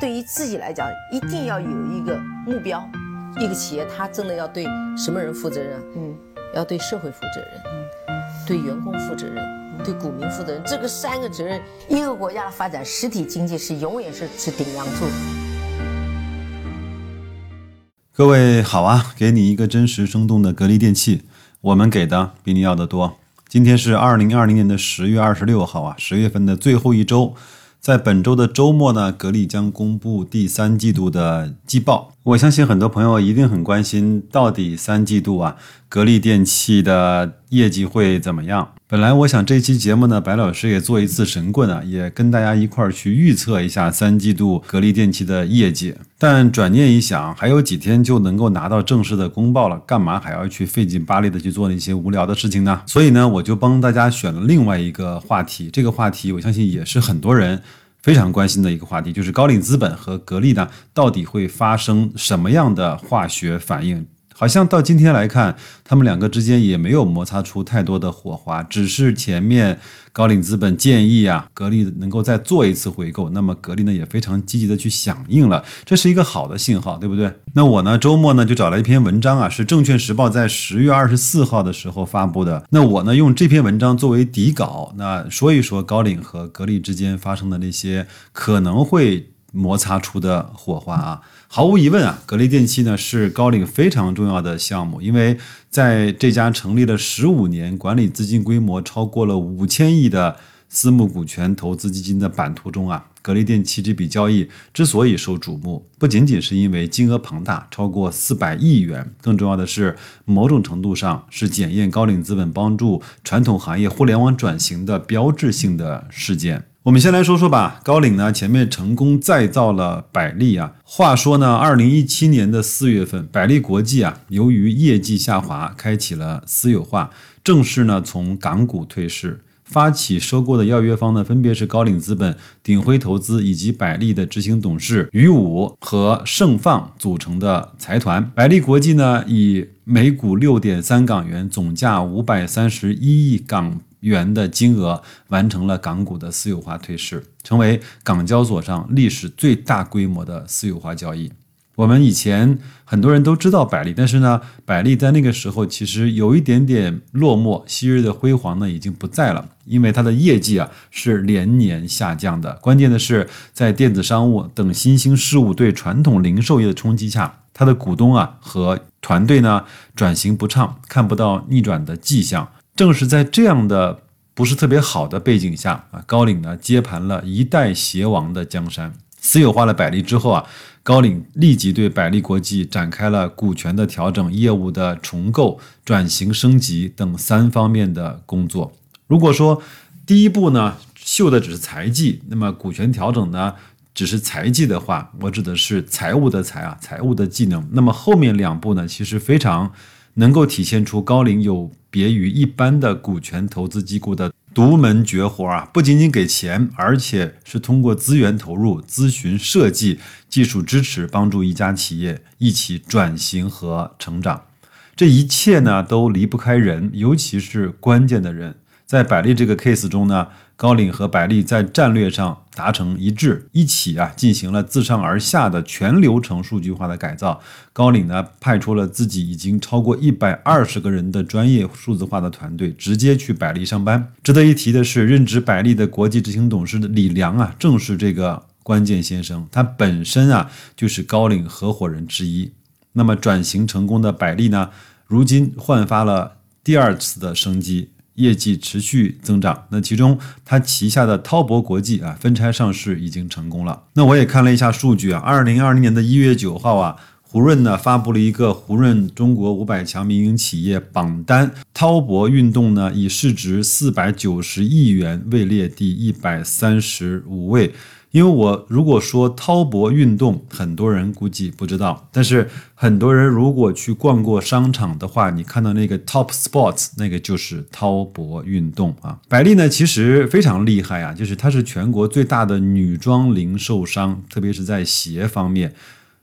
对于自己来讲，一定要有一个目标。一个企业，它真的要对什么人负责任？嗯，要对社会负责任，嗯，对员工负责任，对股民负责任。这个三个责任，一个国家的发展，实体经济是永远是是顶梁柱。各位好啊，给你一个真实生动的格力电器，我们给的比你要的多。今天是二零二零年的十月二十六号啊，十月份的最后一周。在本周的周末呢，格力将公布第三季度的季报。我相信很多朋友一定很关心，到底三季度啊，格力电器的业绩会怎么样？本来我想这期节目呢，白老师也做一次神棍啊，也跟大家一块儿去预测一下三季度格力电器的业绩。但转念一想，还有几天就能够拿到正式的公报了，干嘛还要去费劲巴力的去做那些无聊的事情呢？所以呢，我就帮大家选了另外一个话题。这个话题，我相信也是很多人非常关心的一个话题，就是高瓴资本和格力呢，到底会发生什么样的化学反应？好像到今天来看，他们两个之间也没有摩擦出太多的火花，只是前面高瓴资本建议啊，格力能够再做一次回购，那么格力呢也非常积极的去响应了，这是一个好的信号，对不对？那我呢周末呢就找了一篇文章啊，是证券时报在十月二十四号的时候发布的，那我呢用这篇文章作为底稿，那说一说高瓴和格力之间发生的那些可能会摩擦出的火花啊。毫无疑问啊，格力电器呢是高瓴非常重要的项目，因为在这家成立了十五年、管理资金规模超过了五千亿的私募股权投资基金的版图中啊，格力电器这笔交易之所以受瞩目，不仅仅是因为金额庞大，超过四百亿元，更重要的是，某种程度上是检验高瓴资本帮助传统行业互联网转型的标志性的事件。我们先来说说吧，高瓴呢前面成功再造了百利啊。话说呢，二零一七年的四月份，百利国际啊，由于业绩下滑，开启了私有化，正式呢从港股退市。发起收购的要约方呢，分别是高瓴资本、鼎晖投资以及百利的执行董事于武和盛放组成的财团。百利国际呢，以每股六点三港元，总价五百三十一亿港。元的金额完成了港股的私有化退市，成为港交所上历史最大规模的私有化交易。我们以前很多人都知道百利，但是呢，百利在那个时候其实有一点点落寞，昔日的辉煌呢已经不在了，因为它的业绩啊是连年下降的。关键的是，在电子商务等新兴事物对传统零售业的冲击下，它的股东啊和团队呢转型不畅，看不到逆转的迹象。正是在这样的不是特别好的背景下啊，高瓴呢接盘了一代鞋王的江山，私有化了百利之后啊，高瓴立即对百利国际展开了股权的调整、业务的重构、转型升级等三方面的工作。如果说第一步呢秀的只是财技，那么股权调整呢只是财技的话，我指的是财务的财啊，财务的技能。那么后面两步呢，其实非常。能够体现出高瓴有别于一般的股权投资机构的独门绝活啊！不仅仅给钱，而且是通过资源投入、咨询、设计、技术支持，帮助一家企业一起转型和成长。这一切呢，都离不开人，尤其是关键的人。在百利这个 case 中呢。高瓴和百利在战略上达成一致，一起啊进行了自上而下的全流程数据化的改造。高瓴呢派出了自己已经超过一百二十个人的专业数字化的团队，直接去百利上班。值得一提的是，任职百利的国际执行董事的李良啊，正是这个关键先生，他本身啊就是高瓴合伙人之一。那么转型成功的百利呢，如今焕发了第二次的生机。业绩持续增长，那其中它旗下的滔博国际啊分拆上市已经成功了。那我也看了一下数据啊，二零二零年的一月九号啊，胡润呢发布了一个胡润中国五百强民营企业榜单，滔博运动呢以市值四百九十亿元位列第一百三十五位。因为我如果说滔博运动，很多人估计不知道，但是很多人如果去逛过商场的话，你看到那个 Top Sports，那个就是滔博运动啊。百丽呢，其实非常厉害啊，就是它是全国最大的女装零售商，特别是在鞋方面。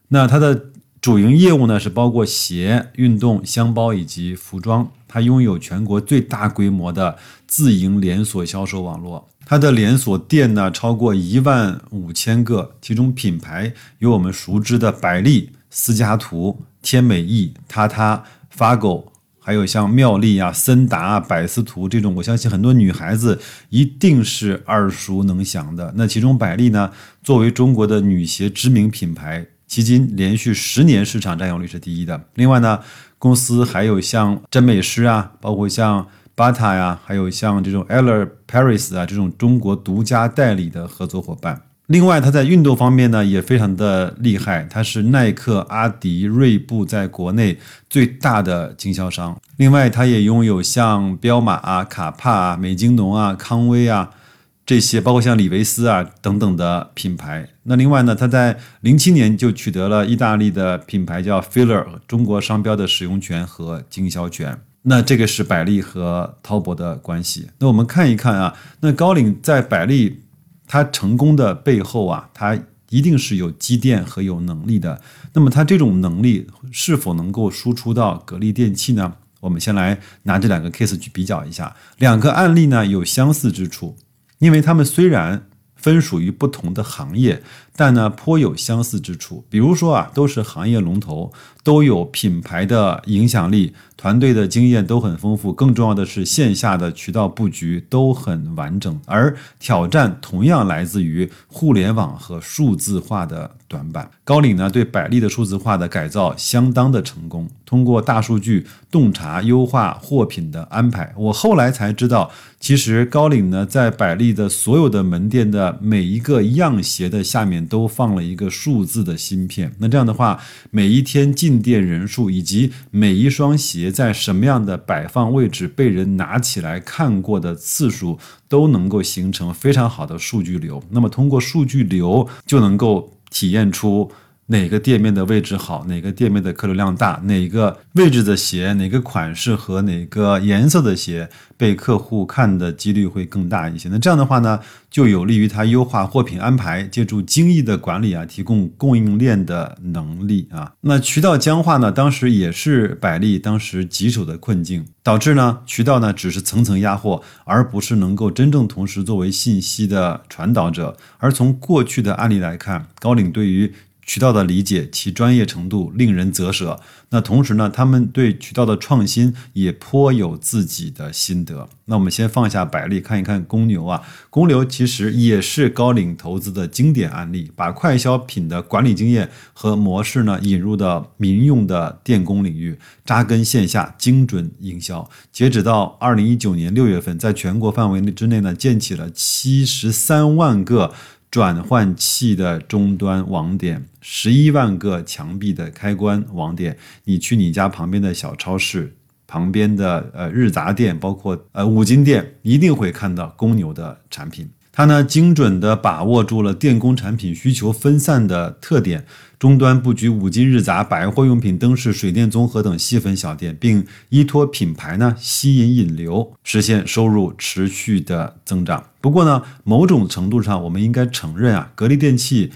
那它的主营业务呢是包括鞋、运动、箱包以及服装。它拥有全国最大规模的自营连锁销售网络，它的连锁店呢超过一万五千个，其中品牌有我们熟知的百丽、思加图、天美意、他他、发狗，还有像妙丽啊、森达、百思图这种，我相信很多女孩子一定是耳熟能详的。那其中百丽呢，作为中国的女鞋知名品牌。迄今连续十年市场占有率是第一的。另外呢，公司还有像真美诗啊，包括像 Bata 呀，还有像这种 Eller Paris 啊这种中国独家代理的合作伙伴。另外，它在运动方面呢也非常的厉害，它是耐克、阿迪、锐步在国内最大的经销商。另外，它也拥有像彪马啊、卡帕啊、美津浓啊、康威啊。这些包括像李维斯啊等等的品牌。那另外呢，他在零七年就取得了意大利的品牌叫 Filler 中国商标的使用权和经销权。那这个是百丽和滔博的关系。那我们看一看啊，那高领在百丽它成功的背后啊，它一定是有积淀和有能力的。那么它这种能力是否能够输出到格力电器呢？我们先来拿这两个 case 去比较一下，两个案例呢有相似之处。因为他们虽然分属于不同的行业，但呢颇有相似之处。比如说啊，都是行业龙头，都有品牌的影响力。团队的经验都很丰富，更重要的是线下的渠道布局都很完整，而挑战同样来自于互联网和数字化的短板。高瓴呢对百丽的数字化的改造相当的成功，通过大数据洞察优化货品的安排。我后来才知道，其实高领呢在百丽的所有的门店的每一个样鞋的下面都放了一个数字的芯片。那这样的话，每一天进店人数以及每一双鞋。在什么样的摆放位置被人拿起来看过的次数，都能够形成非常好的数据流。那么通过数据流，就能够体验出。哪个店面的位置好，哪个店面的客流量大，哪个位置的鞋，哪个款式和哪个颜色的鞋被客户看的几率会更大一些。那这样的话呢，就有利于他优化货品安排，借助精益的管理啊，提供供应链的能力啊。那渠道僵化呢，当时也是百丽当时棘手的困境，导致呢渠道呢只是层层压货，而不是能够真正同时作为信息的传导者。而从过去的案例来看，高领对于渠道的理解，其专业程度令人啧舌。那同时呢，他们对渠道的创新也颇有自己的心得。那我们先放下百丽，看一看公牛啊。公牛其实也是高瓴投资的经典案例，把快消品的管理经验和模式呢引入到民用的电工领域，扎根线下精准营销。截止到二零一九年六月份，在全国范围内之内呢，建起了七十三万个。转换器的终端网点，十一万个墙壁的开关网点，你去你家旁边的小超市、旁边的呃日杂店，包括呃五金店，一定会看到公牛的产品。它呢，精准地把握住了电工产品需求分散的特点，终端布局五金、日杂、百货用品、灯饰、水电综合等细分小店，并依托品牌呢吸引引流，实现收入持续的增长。不过呢，某种程度上，我们应该承认啊，格力电器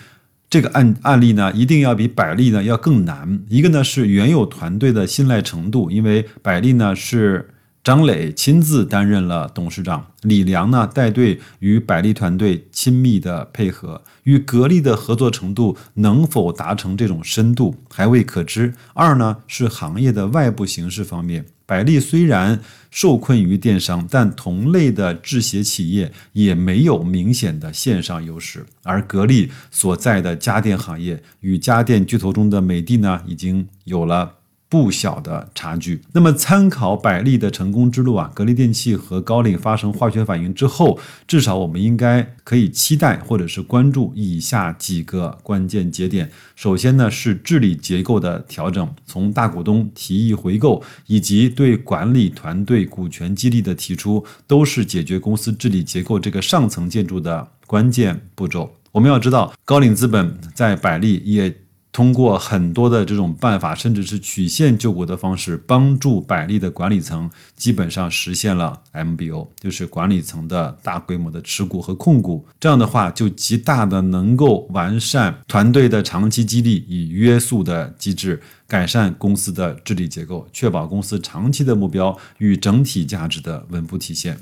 这个案案例呢，一定要比百利呢要更难。一个呢是原有团队的信赖程度，因为百利呢是。张磊亲自担任了董事长，李良呢带队与百丽团队亲密的配合，与格力的合作程度能否达成这种深度还未可知。二呢是行业的外部形势方面，百丽虽然受困于电商，但同类的制鞋企业也没有明显的线上优势，而格力所在的家电行业与家电巨头中的美的呢，已经有了。不小的差距。那么，参考百利的成功之路啊，格力电器和高瓴发生化学反应之后，至少我们应该可以期待或者是关注以下几个关键节点。首先呢，是治理结构的调整，从大股东提议回购以及对管理团队股权激励的提出，都是解决公司治理结构这个上层建筑的关键步骤。我们要知道，高瓴资本在百利也。通过很多的这种办法，甚至是曲线救国的方式，帮助百利的管理层基本上实现了 MBO，就是管理层的大规模的持股和控股。这样的话，就极大的能够完善团队的长期激励与约束的机制，改善公司的治理结构，确保公司长期的目标与整体价值的稳步体现。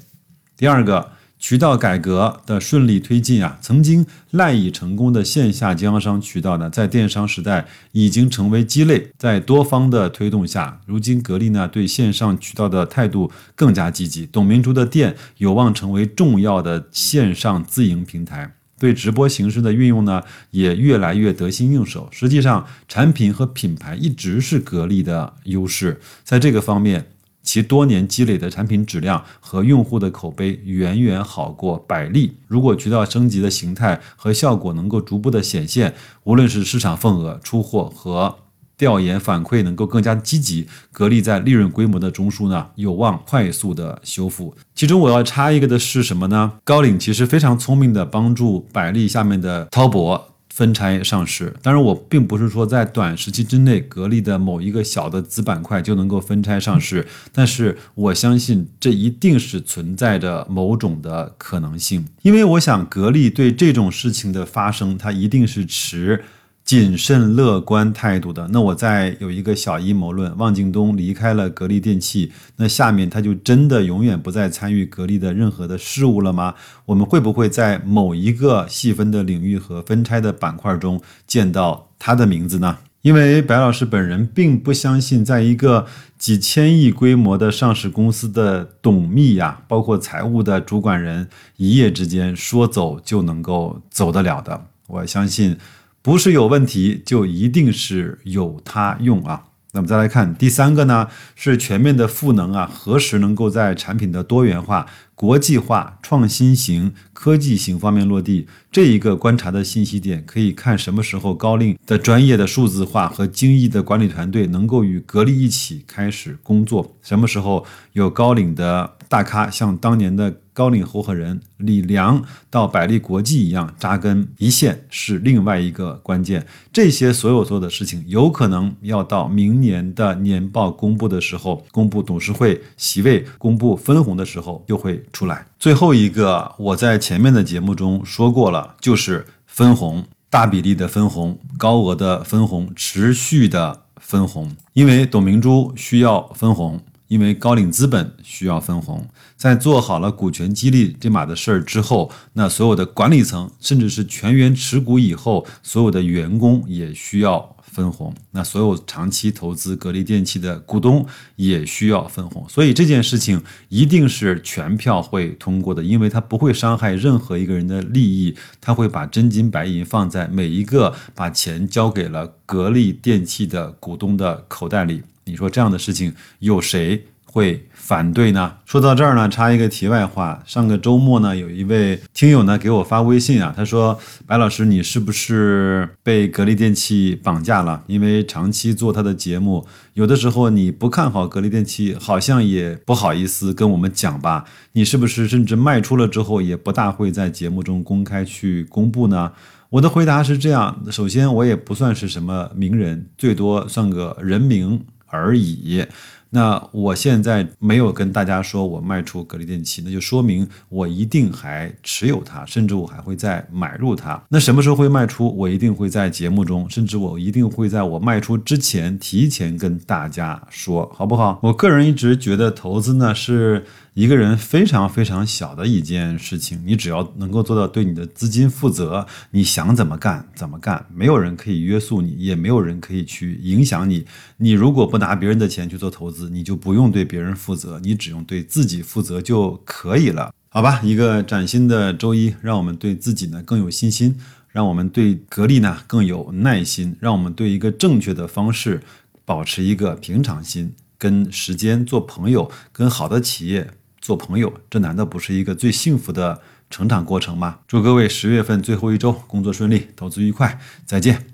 第二个。渠道改革的顺利推进啊，曾经赖以成功的线下经销商渠道呢，在电商时代已经成为鸡肋。在多方的推动下，如今格力呢对线上渠道的态度更加积极。董明珠的店有望成为重要的线上自营平台，对直播形式的运用呢也越来越得心应手。实际上，产品和品牌一直是格力的优势，在这个方面。其多年积累的产品质量和用户的口碑远远好过百利。如果渠道升级的形态和效果能够逐步的显现，无论是市场份额、出货和调研反馈能够更加积极，格力在利润规模的中枢呢，有望快速的修复。其中我要插一个的是什么呢？高瓴其实非常聪明的帮助百利下面的滔博。分拆上市，当然我并不是说在短时期之内，格力的某一个小的子板块就能够分拆上市，但是我相信这一定是存在着某种的可能性，因为我想格力对这种事情的发生，它一定是持。谨慎乐观态度的，那我再有一个小阴谋论：汪京东离开了格力电器，那下面他就真的永远不再参与格力的任何的事务了吗？我们会不会在某一个细分的领域和分拆的板块中见到他的名字呢？因为白老师本人并不相信，在一个几千亿规模的上市公司的董秘呀，包括财务的主管人，一夜之间说走就能够走得了的。我相信。不是有问题，就一定是有它用啊。那么再来看第三个呢，是全面的赋能啊，何时能够在产品的多元化？国际化、创新型、科技型方面落地，这一个观察的信息点，可以看什么时候高瓴的专业的数字化和精益的管理团队能够与格力一起开始工作，什么时候有高瓴的大咖，像当年的高瓴合伙人李良到百利国际一样扎根一线，是另外一个关键。这些所有做的事情，有可能要到明年的年报公布的时候，公布董事会席位、公布分红的时候，就会。出来，最后一个我在前面的节目中说过了，就是分红，大比例的分红，高额的分红，持续的分红，因为董明珠需要分红，因为高瓴资本需要分红，在做好了股权激励这码的事儿之后，那所有的管理层甚至是全员持股以后，所有的员工也需要。分红，那所有长期投资格力电器的股东也需要分红，所以这件事情一定是全票会通过的，因为它不会伤害任何一个人的利益，他会把真金白银放在每一个把钱交给了格力电器的股东的口袋里。你说这样的事情有谁？会反对呢？说到这儿呢，插一个题外话。上个周末呢，有一位听友呢给我发微信啊，他说：“白老师，你是不是被格力电器绑架了？因为长期做他的节目，有的时候你不看好格力电器，好像也不好意思跟我们讲吧？你是不是甚至卖出了之后，也不大会在节目中公开去公布呢？”我的回答是这样：首先，我也不算是什么名人，最多算个人名而已。那我现在没有跟大家说我卖出格力电器，那就说明我一定还持有它，甚至我还会再买入它。那什么时候会卖出？我一定会在节目中，甚至我一定会在我卖出之前提前跟大家说，好不好？我个人一直觉得投资呢是。一个人非常非常小的一件事情，你只要能够做到对你的资金负责，你想怎么干怎么干，没有人可以约束你，也没有人可以去影响你。你如果不拿别人的钱去做投资，你就不用对别人负责，你只用对自己负责就可以了，好吧？一个崭新的周一，让我们对自己呢更有信心，让我们对格力呢更有耐心，让我们对一个正确的方式保持一个平常心，跟时间做朋友，跟好的企业。做朋友，这难道不是一个最幸福的成长过程吗？祝各位十月份最后一周工作顺利，投资愉快，再见。